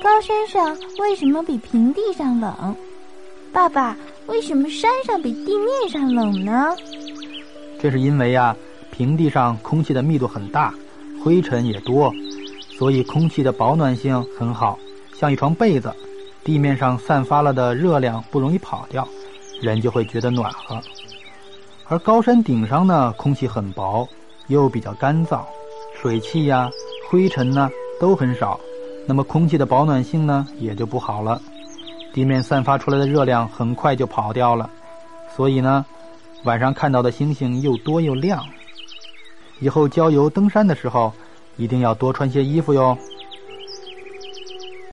高山上为什么比平地上冷？爸爸，为什么山上比地面上冷呢？这是因为呀，平地上空气的密度很大，灰尘也多，所以空气的保暖性很好，像一床被子。地面上散发了的热量不容易跑掉，人就会觉得暖和。而高山顶上呢，空气很薄，又比较干燥，水汽呀、灰尘呢都很少，那么空气的保暖性呢也就不好了。地面散发出来的热量很快就跑掉了，所以呢。晚上看到的星星又多又亮。以后郊游登山的时候，一定要多穿些衣服哟。